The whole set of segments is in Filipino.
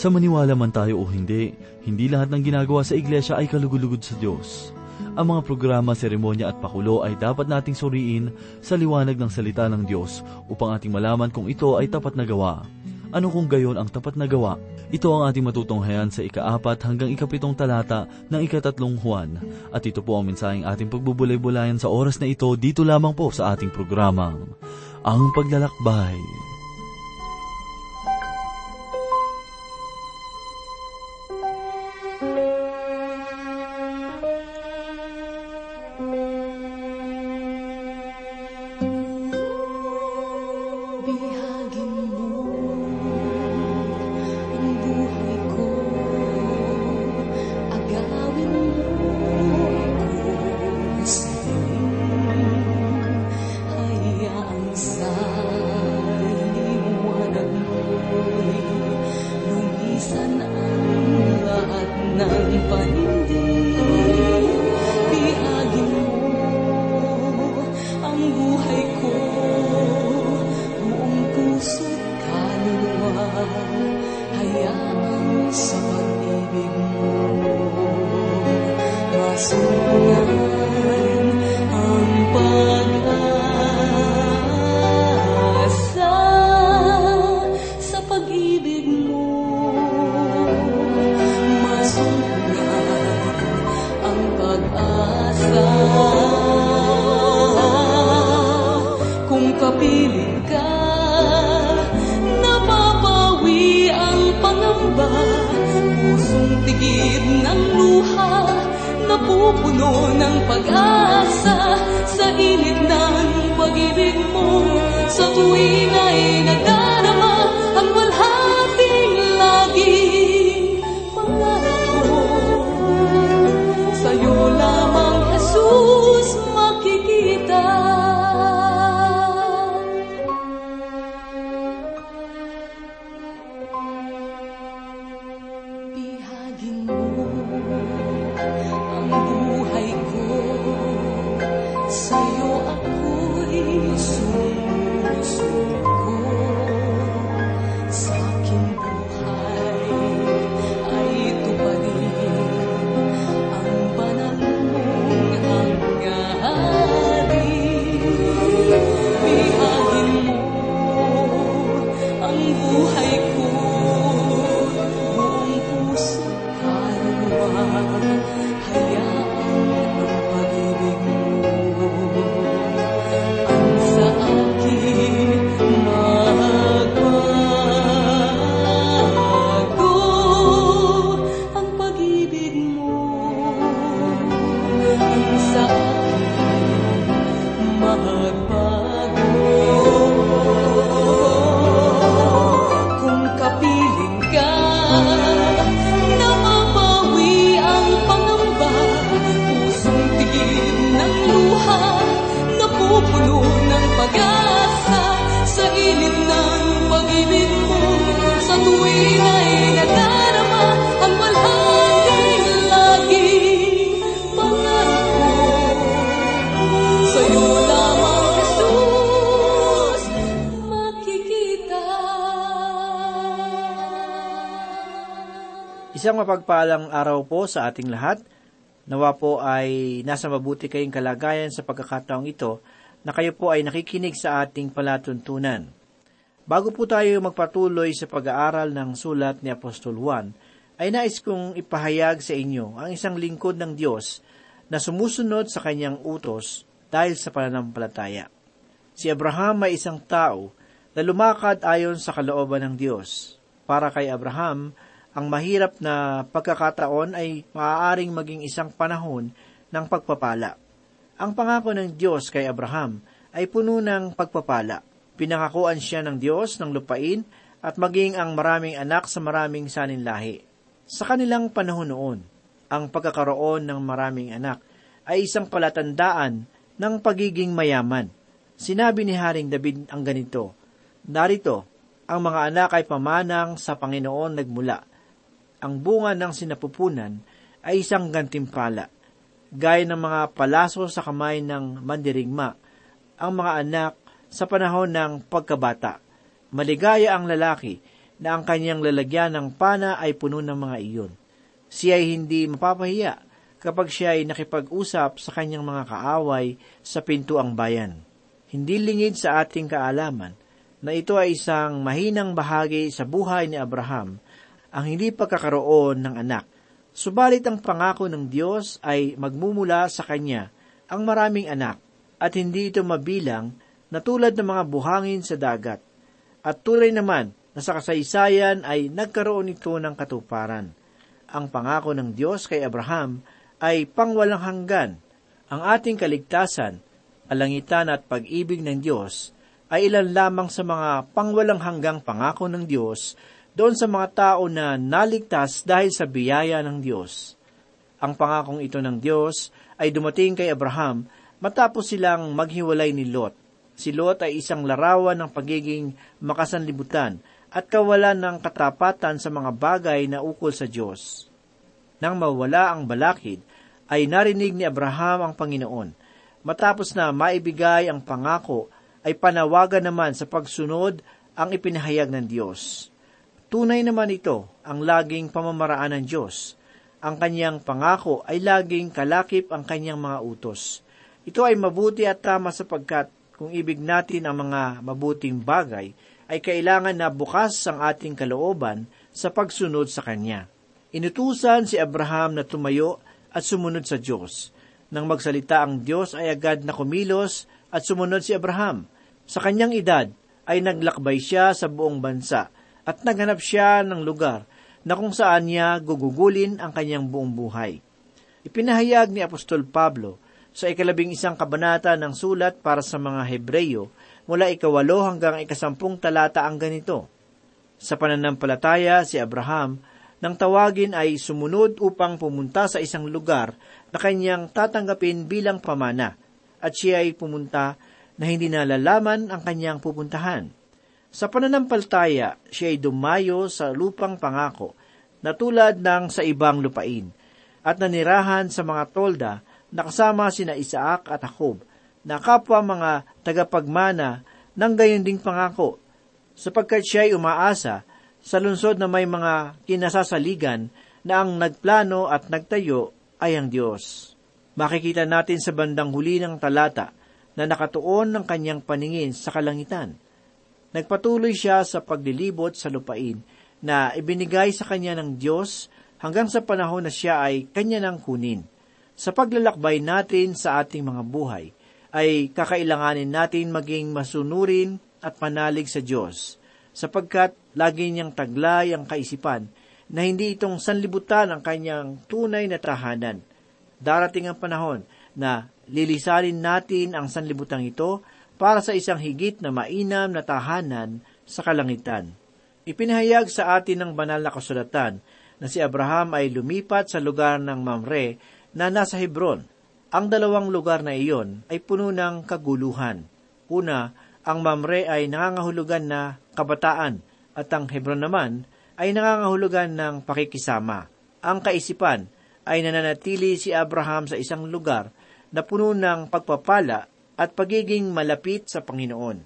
Sa maniwala man tayo o hindi, hindi lahat ng ginagawa sa iglesia ay kalugulugod sa Diyos. Ang mga programa, seremonya at pakulo ay dapat nating suriin sa liwanag ng salita ng Diyos upang ating malaman kung ito ay tapat na gawa. Ano kung gayon ang tapat na gawa? Ito ang ating matutunghayan sa ikaapat hanggang ikapitong talata ng ikatatlong Juan. At ito po ang mensaheng ating pagbubulay-bulayan sa oras na ito dito lamang po sa ating programang, Ang Paglalakbay. Pangamba pusong tigid ng luha napupuno ng pag-asa sa init ng pag-ibig mo sa tuwing ay nadarama Isang mapagpalang araw po sa ating lahat. Nawa po ay nasa mabuti kayong kalagayan sa pagkakataong ito na kayo po ay nakikinig sa ating palatuntunan. Bago po tayo magpatuloy sa pag-aaral ng sulat ni Apostol Juan, ay nais kong ipahayag sa inyo ang isang lingkod ng Diyos na sumusunod sa kanyang utos dahil sa pananampalataya. Si Abraham ay isang tao na lumakad ayon sa kalooban ng Diyos. Para kay Abraham, ang mahirap na pagkakataon ay maaaring maging isang panahon ng pagpapala. Ang pangako ng Diyos kay Abraham ay puno ng pagpapala. Pinangakuan siya ng Diyos ng lupain at maging ang maraming anak sa maraming saninlahi. Sa kanilang panahon noon, ang pagkakaroon ng maraming anak ay isang palatandaan ng pagiging mayaman. Sinabi ni Haring David ang ganito, Narito, ang mga anak ay pamanang sa Panginoon nagmula. Ang bunga ng sinapupunan ay isang gantimpala. Gaya ng mga palaso sa kamay ng mandirigma, ang mga anak sa panahon ng pagkabata. Maligaya ang lalaki na ang kanyang lalagyan ng pana ay puno ng mga iyon. Siya ay hindi mapapahiya kapag siya ay nakipag-usap sa kanyang mga kaaway sa pintuang bayan. Hindi lingid sa ating kaalaman na ito ay isang mahinang bahagi sa buhay ni Abraham, ang hindi pagkakaroon ng anak. Subalit ang pangako ng Diyos ay magmumula sa kanya ang maraming anak at hindi ito mabilang na tulad ng mga buhangin sa dagat. At tulay naman na sa kasaysayan ay nagkaroon ito ng katuparan. Ang pangako ng Diyos kay Abraham ay pangwalang hanggan. Ang ating kaligtasan, kalangitan at pag-ibig ng Diyos ay ilan lamang sa mga pangwalang hanggang pangako ng Diyos doon sa mga tao na naligtas dahil sa biyaya ng Diyos. Ang pangakong ito ng Diyos ay dumating kay Abraham matapos silang maghiwalay ni Lot. Si Lot ay isang larawan ng pagiging makasanlibutan at kawalan ng katapatan sa mga bagay na ukol sa Diyos. Nang mawala ang balakid, ay narinig ni Abraham ang Panginoon. Matapos na maibigay ang pangako, ay panawagan naman sa pagsunod ang ipinahayag ng Diyos. Tunay naman ito ang laging pamamaraan ng Diyos. Ang kanyang pangako ay laging kalakip ang kanyang mga utos. Ito ay mabuti at tama sapagkat kung ibig natin ang mga mabuting bagay, ay kailangan na bukas ang ating kalooban sa pagsunod sa Kanya. Inutusan si Abraham na tumayo at sumunod sa Diyos. Nang magsalita ang Diyos ay agad na kumilos at sumunod si Abraham. Sa kanyang edad ay naglakbay siya sa buong bansa at naghanap siya ng lugar na kung saan niya gugugulin ang kanyang buong buhay. Ipinahayag ni Apostol Pablo sa ikalabing isang kabanata ng sulat para sa mga Hebreyo mula ikawalo hanggang ikasampung talata ang ganito. Sa pananampalataya, si Abraham, nang tawagin ay sumunod upang pumunta sa isang lugar na kanyang tatanggapin bilang pamana, at siya ay pumunta na hindi nalalaman ang kanyang pupuntahan. Sa pananampalataya, siya ay dumayo sa lupang pangako, na tulad ng sa ibang lupain, at nanirahan sa mga tolda na kasama sina Isaac at Jacob, na kapwa mga tagapagmana ng gayon ding pangako, sapagkat siya ay umaasa sa lungsod na may mga kinasasaligan na ang nagplano at nagtayo ay ang Diyos. Makikita natin sa bandang huli ng talata na nakatuon ng kanyang paningin sa kalangitan. Nagpatuloy siya sa paglilibot sa lupain na ibinigay sa kanya ng Diyos hanggang sa panahon na siya ay kanya nang kunin. Sa paglalakbay natin sa ating mga buhay, ay kakailanganin natin maging masunurin at panalig sa Diyos, sapagkat lagi niyang taglay ang kaisipan na hindi itong sanlibutan ang kanyang tunay na tahanan. Darating ang panahon na lilisarin natin ang sanlibutan ito para sa isang higit na mainam na tahanan sa kalangitan. Ipinahayag sa atin ng banal na kasulatan na si Abraham ay lumipat sa lugar ng Mamre na nasa Hebron ang dalawang lugar na iyon ay puno ng kaguluhan. Una, ang Mamre ay nangangahulugan na kabataan at ang Hebron naman ay nangangahulugan ng pakikisama. Ang kaisipan ay nananatili si Abraham sa isang lugar na puno ng pagpapala at pagiging malapit sa Panginoon.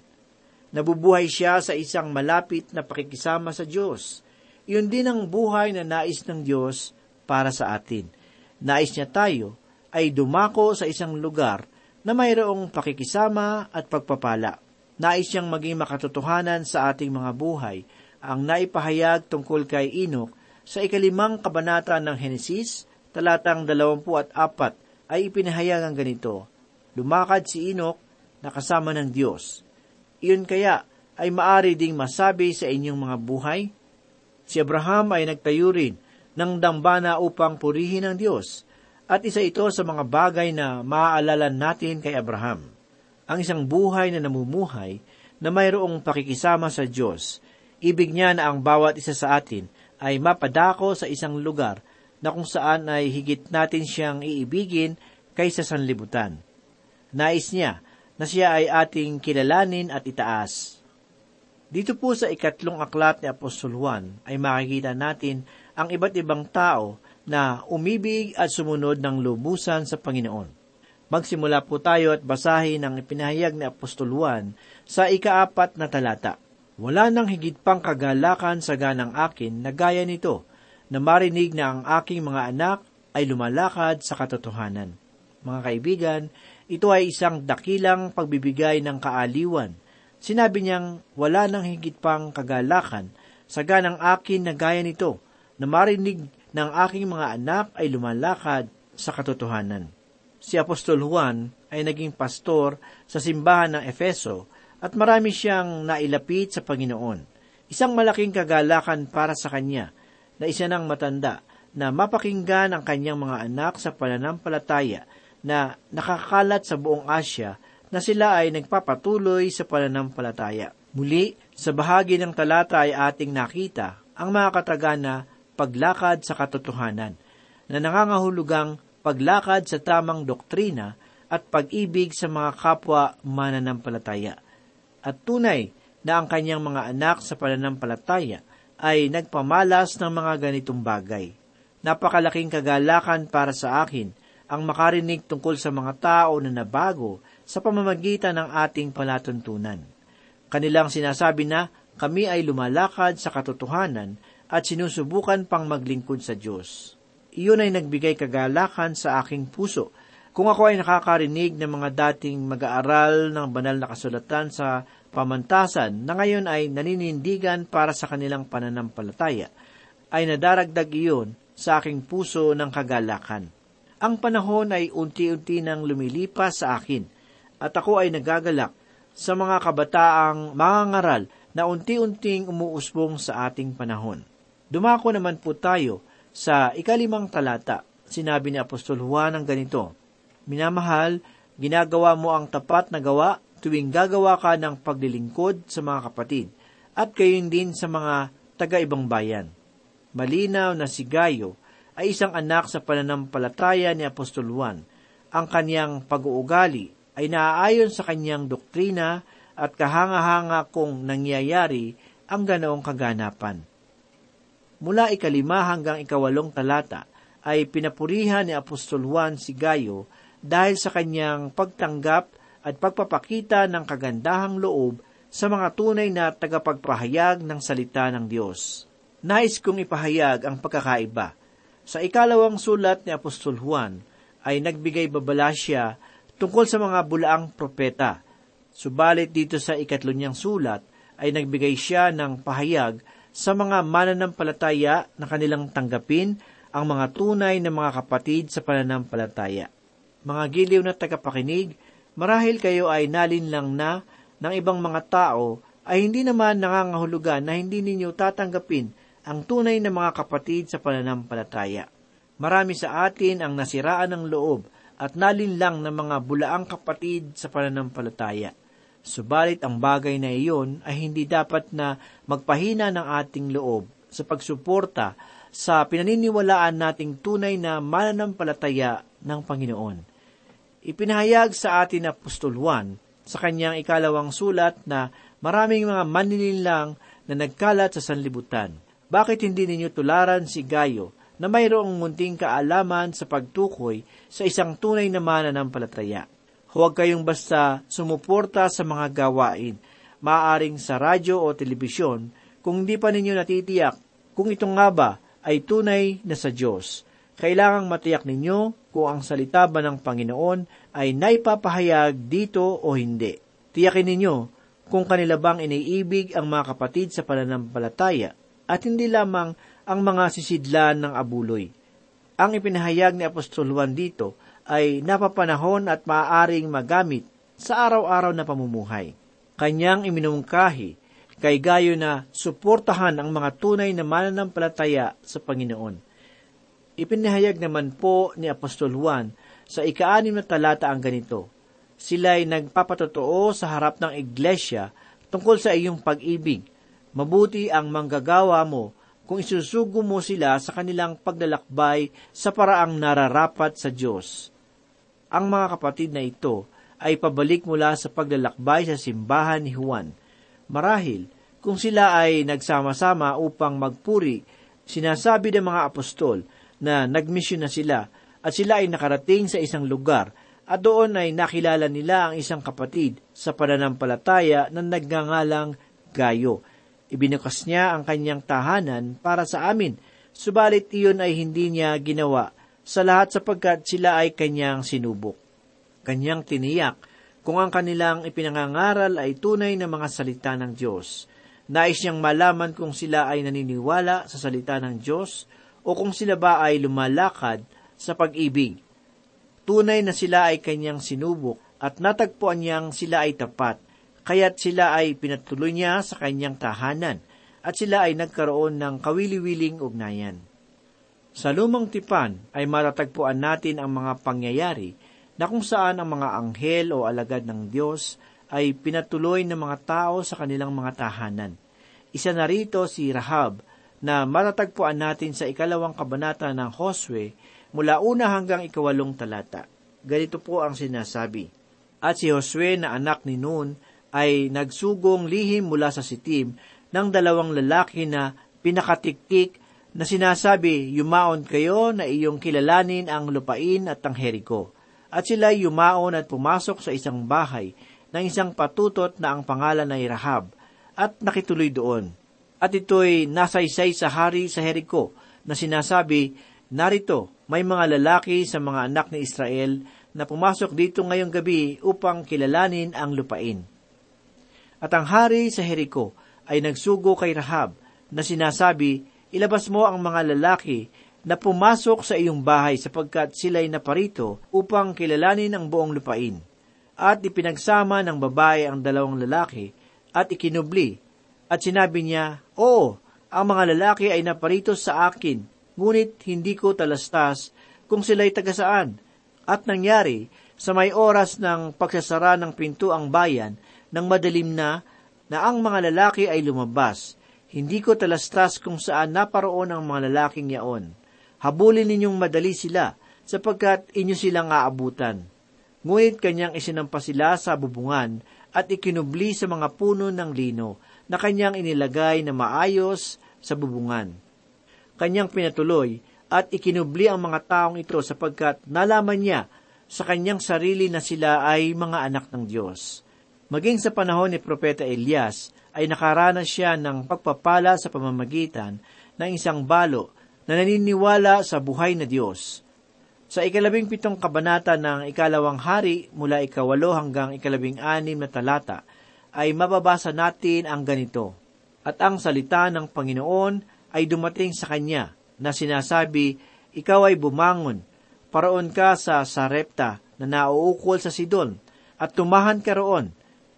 Nabubuhay siya sa isang malapit na pakikisama sa Diyos. Iyon din ang buhay na nais ng Diyos para sa atin. Nais niya tayo ay dumako sa isang lugar na mayroong pakikisama at pagpapala. Nais niyang maging makatotohanan sa ating mga buhay ang naipahayag tungkol kay Enoch sa ikalimang kabanata ng Henesis, talatang 24 ay ipinahayag ang ganito, Lumakad si Enoch na kasama ng Diyos. Iyon kaya ay maari ding masabi sa inyong mga buhay? Si Abraham ay nagtayo rin ng dambana upang purihin ang Diyos at isa ito sa mga bagay na maaalala natin kay Abraham. Ang isang buhay na namumuhay na mayroong pakikisama sa Diyos. Ibig niya na ang bawat isa sa atin ay mapadako sa isang lugar na kung saan ay higit natin siyang iibigin kaysa sanlibutan. Nais niya na siya ay ating kilalanin at itaas. Dito po sa ikatlong aklat ni Apostol Juan ay makikita natin ang iba't ibang tao na umibig at sumunod ng lubusan sa Panginoon. Magsimula po tayo at basahin ang ipinahayag ni Apostol Juan sa ikaapat na talata. Wala nang higit pang kagalakan sa ganang akin na gaya nito, na marinig na ang aking mga anak ay lumalakad sa katotohanan. Mga kaibigan, ito ay isang dakilang pagbibigay ng kaaliwan. Sinabi niyang wala nang higit pang kagalakan sa ganang akin na gaya nito, na marinig ng aking mga anak ay lumalakad sa katotohanan. Si Apostol Juan ay naging pastor sa simbahan ng Efeso at marami siyang nailapit sa Panginoon. Isang malaking kagalakan para sa kanya na isa ng matanda na mapakinggan ang kanyang mga anak sa pananampalataya na nakakalat sa buong Asya na sila ay nagpapatuloy sa pananampalataya. Muli, sa bahagi ng talata ay ating nakita ang mga katagana paglakad sa katotohanan na nangangahulugang paglakad sa tamang doktrina at pag-ibig sa mga kapwa mananampalataya at tunay na ang kanyang mga anak sa pananampalataya ay nagpamalas ng mga ganitong bagay. Napakalaking kagalakan para sa akin ang makarinig tungkol sa mga tao na nabago sa pamamagitan ng ating palatuntunan. Kanilang sinasabi na kami ay lumalakad sa katotohanan at sinusubukan pang maglingkod sa Diyos. Iyon ay nagbigay kagalakan sa aking puso kung ako ay nakakarinig ng mga dating mag-aaral ng banal na kasulatan sa pamantasan na ngayon ay naninindigan para sa kanilang pananampalataya, ay nadaragdag iyon sa aking puso ng kagalakan. Ang panahon ay unti-unti nang lumilipas sa akin, at ako ay nagagalak sa mga kabataang mangangaral na unti-unting umuusbong sa ating panahon. Dumako naman po tayo sa ikalimang talata. Sinabi ni Apostol Juan ng ganito, Minamahal, ginagawa mo ang tapat na gawa tuwing gagawa ka ng paglilingkod sa mga kapatid, at gayon din sa mga taga-ibang bayan. Malinaw na si Gayo ay isang anak sa pananampalataya ni Apostol Juan. Ang kanyang pag-uugali ay naaayon sa kanyang doktrina at kahanga-hanga kung nangyayari ang ganoong kaganapan. Mula ikalima hanggang ikawalong talata ay pinapurihan ni Apostol Juan si Gayo dahil sa kanyang pagtanggap at pagpapakita ng kagandahang loob sa mga tunay na tagapagpahayag ng salita ng Diyos. Nais kong ipahayag ang pagkakaiba. Sa ikalawang sulat ni Apostol Juan ay nagbigay babala siya tungkol sa mga bulaang propeta. Subalit dito sa ikatlo niyang sulat ay nagbigay siya ng pahayag sa mga mananampalataya na kanilang tanggapin ang mga tunay na mga kapatid sa pananampalataya mga giliw na tagapakinig, marahil kayo ay nalinlang na ng ibang mga tao ay hindi naman nangangahulugan na hindi ninyo tatanggapin ang tunay na mga kapatid sa pananampalataya. Marami sa atin ang nasiraan ng loob at nalinlang ng mga bulaang kapatid sa pananampalataya. Subalit ang bagay na iyon ay hindi dapat na magpahina ng ating loob sa pagsuporta sa pinaniniwalaan nating tunay na mananampalataya ng Panginoon. Ipinahayag sa atin na Apostol Juan sa kanyang ikalawang sulat na maraming mga maninilang na nagkalat sa sanlibutan. Bakit hindi ninyo tularan si Gayo na mayroong munting kaalaman sa pagtukoy sa isang tunay na mananampalataya? Huwag kayong basta sumuporta sa mga gawain, maaring sa radyo o telebisyon, kung hindi pa ninyo natitiyak kung ito nga ba ay tunay na sa Diyos. Kailangang matiyak ninyo kung ang salita ba ng Panginoon ay naipapahayag dito o hindi. Tiyakin ninyo kung kanila bang iniibig ang mga kapatid sa pananampalataya at hindi lamang ang mga sisidlan ng abuloy. Ang ipinahayag ni Apostol Juan dito ay napapanahon at maaaring magamit sa araw-araw na pamumuhay. Kanyang iminungkahi kay gayo na suportahan ang mga tunay na mananampalataya sa Panginoon. Ipinahayag naman po ni Apostol Juan sa ikaanim na talata ang ganito, Sila'y nagpapatotoo sa harap ng iglesia tungkol sa iyong pag-ibig. Mabuti ang manggagawa mo kung isusugo mo sila sa kanilang paglalakbay sa paraang nararapat sa Diyos. Ang mga kapatid na ito ay pabalik mula sa paglalakbay sa simbahan ni Juan. Marahil, kung sila ay nagsama-sama upang magpuri, sinasabi ng mga apostol na nagmisyon na sila at sila ay nakarating sa isang lugar at doon ay nakilala nila ang isang kapatid sa pananampalataya na nagngangalang Gayo. Ibinukas niya ang kanyang tahanan para sa amin, subalit iyon ay hindi niya ginawa sa lahat sapagkat sila ay kanyang sinubok. Kanyang tiniyak kung ang kanilang ipinangangaral ay tunay na mga salita ng Diyos. Nais niyang malaman kung sila ay naniniwala sa salita ng Diyos o kung sila ba ay lumalakad sa pag-ibig. Tunay na sila ay kanyang sinubok at natagpuan niyang sila ay tapat, kaya't sila ay pinatuloy niya sa kanyang tahanan at sila ay nagkaroon ng kawili-wiling ugnayan. Sa lumang tipan ay matatagpuan natin ang mga pangyayari na kung saan ang mga anghel o alagad ng Diyos ay pinatuloy ng mga tao sa kanilang mga tahanan. Isa na rito si Rahab na matatagpuan natin sa ikalawang kabanata ng Josue mula una hanggang ikawalong talata. Ganito po ang sinasabi. At si Josue na anak ni Nun ay nagsugong lihim mula sa sitim ng dalawang lalaki na pinakatiktik na sinasabi, Yumaon kayo na iyong kilalanin ang lupain at ang Heriko. At sila yumaon at pumasok sa isang bahay ng isang patutot na ang pangalan ay Rahab at nakituloy doon. At ito'y nasaysay sa hari sa Heriko na sinasabi, Narito, may mga lalaki sa mga anak ni Israel na pumasok dito ngayong gabi upang kilalanin ang lupain. At ang hari sa Jericho ay nagsugo kay Rahab na sinasabi, Ilabas mo ang mga lalaki na pumasok sa iyong bahay sapagkat sila'y naparito upang kilalanin ang buong lupain. At ipinagsama ng babae ang dalawang lalaki at ikinubli. At sinabi niya, Oo, ang mga lalaki ay naparito sa akin ngunit hindi ko talastas kung sila'y tagasaan. At nangyari, sa may oras ng pagsasara ng pinto ang bayan, ng madalim na, na ang mga lalaki ay lumabas. Hindi ko talastas kung saan naparoon ang mga lalaking yaon. Habulin ninyong madali sila, sapagkat inyo silang aabutan. Ngunit kanyang isinampa sila sa bubungan at ikinubli sa mga puno ng lino na kanyang inilagay na maayos sa bubungan kanyang pinatuloy at ikinubli ang mga taong ito sapagkat nalaman niya sa kanyang sarili na sila ay mga anak ng Diyos. Maging sa panahon ni Propeta Elias ay nakaranas siya ng pagpapala sa pamamagitan ng isang balo na naniniwala sa buhay na Diyos. Sa ikalabing pitong kabanata ng ikalawang hari mula ikawalo hanggang ikalabing anim na talata ay mababasa natin ang ganito. At ang salita ng Panginoon ay dumating sa kanya na sinasabi, Ikaw ay bumangon, paraon ka sa Sarepta na nauukol sa Sidon, at tumahan ka roon.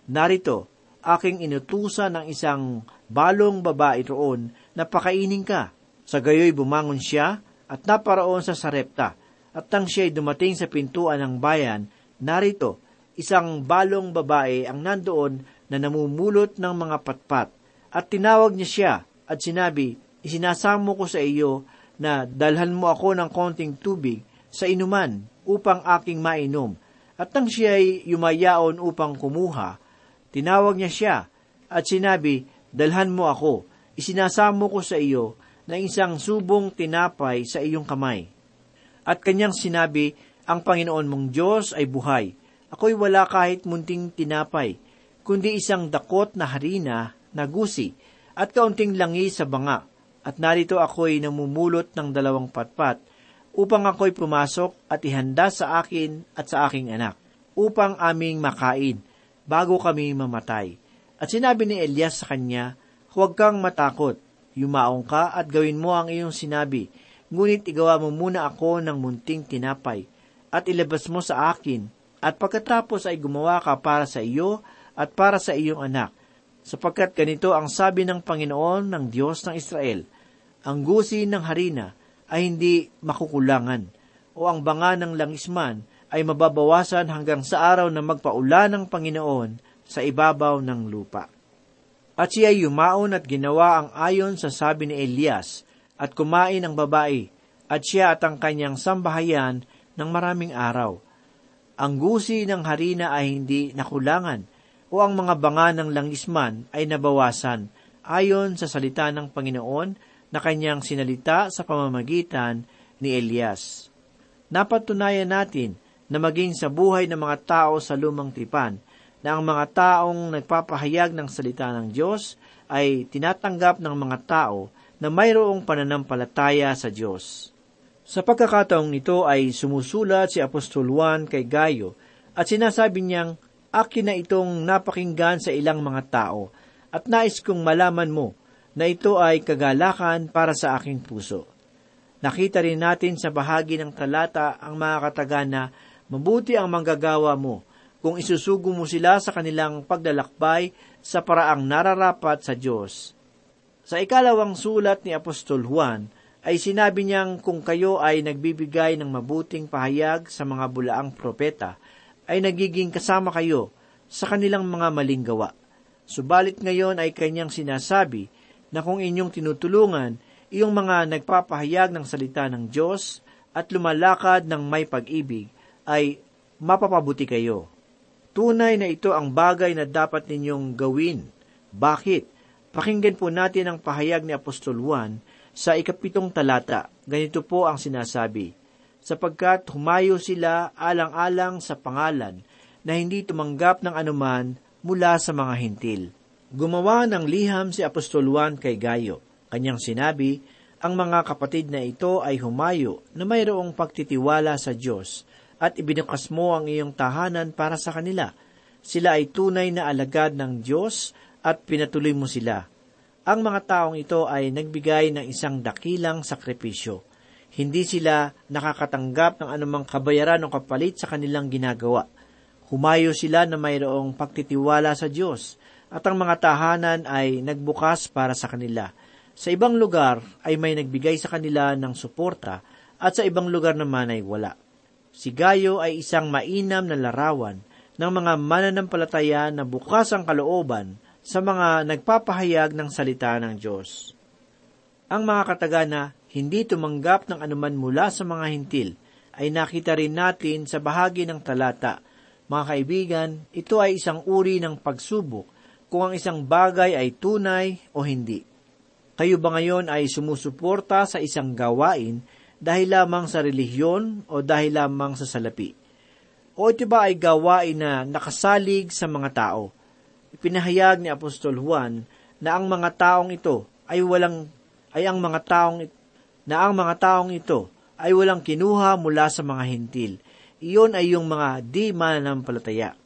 Narito, aking inutusan ng isang balong babae roon na pakainin ka. Sa gayoy bumangon siya at naparaon sa Sarepta, at tang siya'y dumating sa pintuan ng bayan, narito, isang balong babae ang nandoon na namumulot ng mga patpat, at tinawag niya siya at sinabi, isinasamo ko sa iyo na dalhan mo ako ng konting tubig sa inuman upang aking mainom. At nang siya ay yumayaon upang kumuha, tinawag niya siya at sinabi, dalhan mo ako, isinasamo ko sa iyo na isang subong tinapay sa iyong kamay. At kanyang sinabi, ang Panginoon mong Diyos ay buhay. Ako'y wala kahit munting tinapay, kundi isang dakot na harina na gusi at kaunting langi sa banga at narito ako'y namumulot ng dalawang patpat, upang ako'y pumasok at ihanda sa akin at sa aking anak, upang aming makain, bago kami mamatay. At sinabi ni Elias sa kanya, Huwag kang matakot, yumaong ka at gawin mo ang iyong sinabi, ngunit igawa mo muna ako ng munting tinapay, at ilabas mo sa akin, at pagkatapos ay gumawa ka para sa iyo at para sa iyong anak, sapagkat ganito ang sabi ng Panginoon ng Diyos ng Israel, ang gusi ng harina ay hindi makukulangan o ang banga ng langisman ay mababawasan hanggang sa araw na magpaula ng Panginoon sa ibabaw ng lupa. At siya yumaon at ginawa ang ayon sa sabi ni Elias, at kumain ang babae, at siya at ang kanyang sambahayan ng maraming araw. Ang gusi ng harina ay hindi nakulangan, o ang mga banga ng langisman ay nabawasan, ayon sa salita ng Panginoon na kanyang sinalita sa pamamagitan ni Elias. Napatunayan natin na maging sa buhay ng mga tao sa lumang tipan, na ang mga taong nagpapahayag ng salita ng Diyos ay tinatanggap ng mga tao na mayroong pananampalataya sa Diyos. Sa pagkakataong nito ay sumusulat si Apostol Juan kay Gayo at sinasabi niyang, Akin na itong napakinggan sa ilang mga tao at nais kong malaman mo na ito ay kagalakan para sa aking puso. Nakita rin natin sa bahagi ng talata ang mga katagana, mabuti ang manggagawa mo kung isusugo mo sila sa kanilang paglalakbay sa paraang nararapat sa Diyos. Sa ikalawang sulat ni Apostol Juan, ay sinabi niyang kung kayo ay nagbibigay ng mabuting pahayag sa mga bulaang propeta, ay nagiging kasama kayo sa kanilang mga maling gawa. Subalit ngayon ay kanyang sinasabi na kung inyong tinutulungan iyong mga nagpapahayag ng salita ng Diyos at lumalakad ng may pag-ibig, ay mapapabuti kayo. Tunay na ito ang bagay na dapat ninyong gawin. Bakit? Pakinggan po natin ang pahayag ni Apostol Juan sa ikapitong talata, ganito po ang sinasabi, sapagkat humayo sila alang-alang sa pangalan na hindi tumanggap ng anuman mula sa mga hintil. Gumawa ng liham si Apostol Juan kay Gayo. Kanyang sinabi, ang mga kapatid na ito ay humayo na mayroong pagtitiwala sa Diyos at ibinukas mo ang iyong tahanan para sa kanila. Sila ay tunay na alagad ng Diyos at pinatuloy mo sila ang mga taong ito ay nagbigay ng isang dakilang sakripisyo. Hindi sila nakakatanggap ng anumang kabayaran o kapalit sa kanilang ginagawa. Humayo sila na mayroong pagtitiwala sa Diyos at ang mga tahanan ay nagbukas para sa kanila. Sa ibang lugar ay may nagbigay sa kanila ng suporta at sa ibang lugar naman ay wala. Si Gayo ay isang mainam na larawan ng mga mananampalataya na bukas ang kalooban sa mga nagpapahayag ng salita ng Diyos. Ang mga katagana hindi tumanggap ng anuman mula sa mga hintil ay nakita rin natin sa bahagi ng talata. Mga kaibigan, ito ay isang uri ng pagsubok kung ang isang bagay ay tunay o hindi. Kayo ba ngayon ay sumusuporta sa isang gawain dahil lamang sa relihiyon o dahil lamang sa salapi? O ito ba ay gawain na nakasalig sa mga tao? Ipinahayag ni Apostol Juan na ang mga taong ito ay walang ay ang mga taong na ang mga taong ito ay walang kinuha mula sa mga hintil. Iyon ay yung mga di mananampalataya.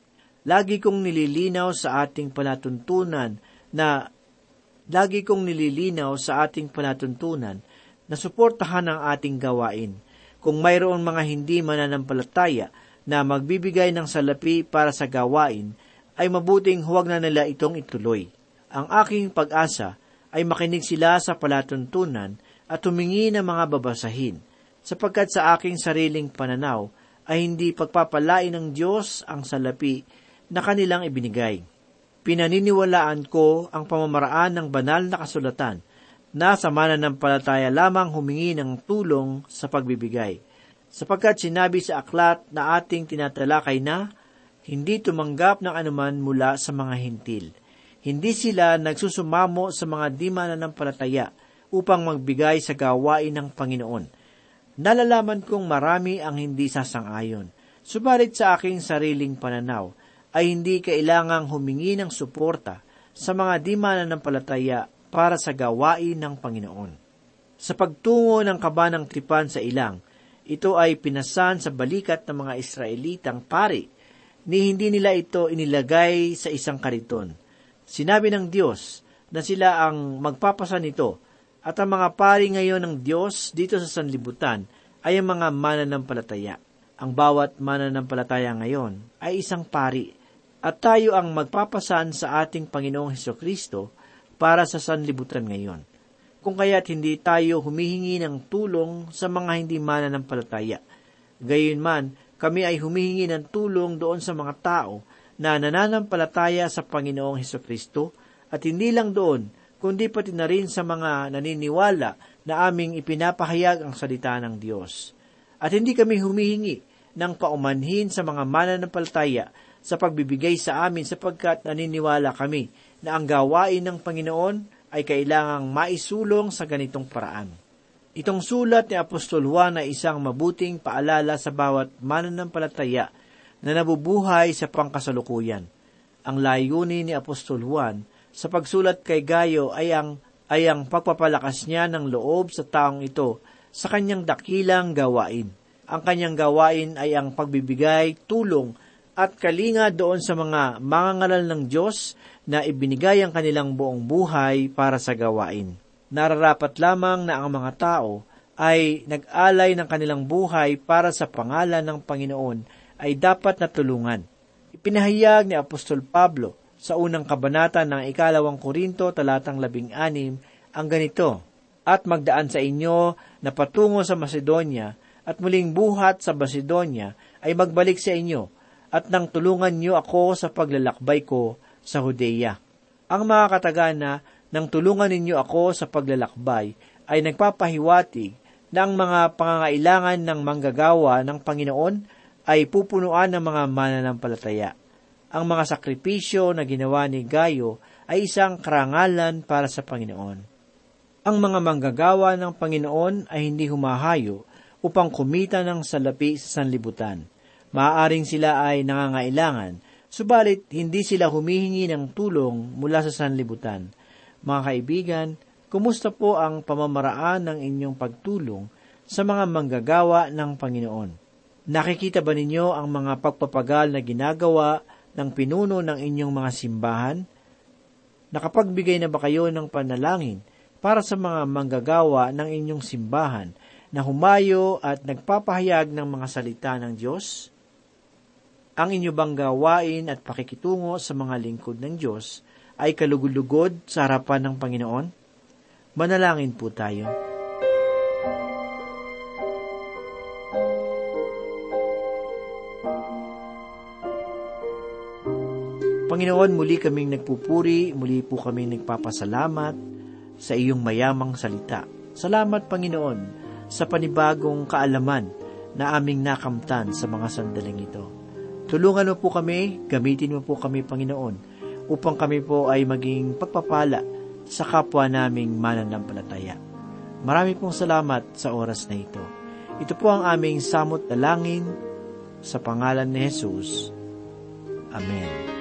Lagi kong nililinaw sa ating palatuntunan na lagi kong nililinaw sa ating palatuntunan na suportahan ang ating gawain. Kung mayroon mga hindi mananampalataya na magbibigay ng salapi para sa gawain, ay mabuting huwag na nila itong ituloy. Ang aking pag-asa ay makinig sila sa palatuntunan at humingi ng mga babasahin, sapagkat sa aking sariling pananaw ay hindi pagpapalain ng Diyos ang salapi na kanilang ibinigay. Pinaniniwalaan ko ang pamamaraan ng banal na kasulatan na sa mananampalataya lamang humingi ng tulong sa pagbibigay, sapagkat sinabi sa aklat na ating tinatalakay na hindi tumanggap ng anuman mula sa mga hintil. Hindi sila nagsusumamo sa mga di mananampalataya upang magbigay sa gawain ng Panginoon. Nalalaman kong marami ang hindi sasang-ayon. Subalit sa aking sariling pananaw, ay hindi kailangang humingi ng suporta sa mga di mananampalataya para sa gawain ng Panginoon. Sa pagtungo ng kabanang tripan sa ilang, ito ay pinasan sa balikat ng mga Israelitang pari ni hindi nila ito inilagay sa isang kariton. Sinabi ng Diyos na sila ang magpapasan nito at ang mga pari ngayon ng Diyos dito sa sanlibutan ay ang mga mananampalataya. Ang bawat mananampalataya ngayon ay isang pari at tayo ang magpapasan sa ating Panginoong Heso Kristo para sa sanlibutan ngayon. Kung kaya't hindi tayo humihingi ng tulong sa mga hindi mananampalataya. Gayunman, kami ay humihingi ng tulong doon sa mga tao na nananampalataya sa Panginoong Heso Kristo at hindi lang doon, kundi pati na rin sa mga naniniwala na aming ipinapahayag ang salita ng Diyos. At hindi kami humihingi ng paumanhin sa mga mananampalataya sa pagbibigay sa amin sapagkat naniniwala kami na ang gawain ng Panginoon ay kailangang maisulong sa ganitong paraan. Itong sulat ni Apostol Juan ay isang mabuting paalala sa bawat mananampalataya na nabubuhay sa pangkasalukuyan. Ang layunin ni Apostol Juan sa pagsulat kay Gayo ay ang, ay ang pagpapalakas niya ng loob sa taong ito sa kanyang dakilang gawain. Ang kanyang gawain ay ang pagbibigay, tulong, at kalinga doon sa mga mangangalal ng Diyos na ibinigay ang kanilang buong buhay para sa gawain. Nararapat lamang na ang mga tao ay nag-alay ng kanilang buhay para sa pangalan ng Panginoon ay dapat natulungan. Ipinahayag ni Apostol Pablo sa unang kabanata ng ikalawang Korinto talatang labing anim ang ganito, At magdaan sa inyo na patungo sa Macedonia at muling buhat sa Macedonia ay magbalik sa inyo at nang tulungan niyo ako sa paglalakbay ko sa Hudeya. Ang mga katagana nang tulungan ninyo ako sa paglalakbay ay nagpapahiwatig na ang mga pangangailangan ng manggagawa ng Panginoon ay pupunuan ng mga mananampalataya. Ang mga sakripisyo na ginawa ni Gayo ay isang karangalan para sa Panginoon. Ang mga manggagawa ng Panginoon ay hindi humahayo upang kumita ng salapi sa sanlibutan. Maaaring sila ay nangangailangan, subalit hindi sila humihingi ng tulong mula sa sanlibutan. Mga kaibigan, kumusta po ang pamamaraan ng inyong pagtulong sa mga manggagawa ng Panginoon? Nakikita ba ninyo ang mga pagpapagal na ginagawa ng pinuno ng inyong mga simbahan? Nakapagbigay na ba kayo ng panalangin para sa mga manggagawa ng inyong simbahan na humayo at nagpapahayag ng mga salita ng Diyos? Ang inyo bang gawain at pakikitungo sa mga lingkod ng Diyos ay kalugod-lugod sa harapan ng Panginoon? Manalangin po tayo. Panginoon, muli kaming nagpupuri, muli po kaming nagpapasalamat sa iyong mayamang salita. Salamat, Panginoon, sa panibagong kaalaman na aming nakamtan sa mga sandaling ito. Tulungan mo po kami, gamitin mo po kami, Panginoon, upang kami po ay maging pagpapala sa kapwa naming mananampalataya. Marami pong salamat sa oras na ito. Ito po ang aming samot dalangin sa pangalan ni Jesus. Amen.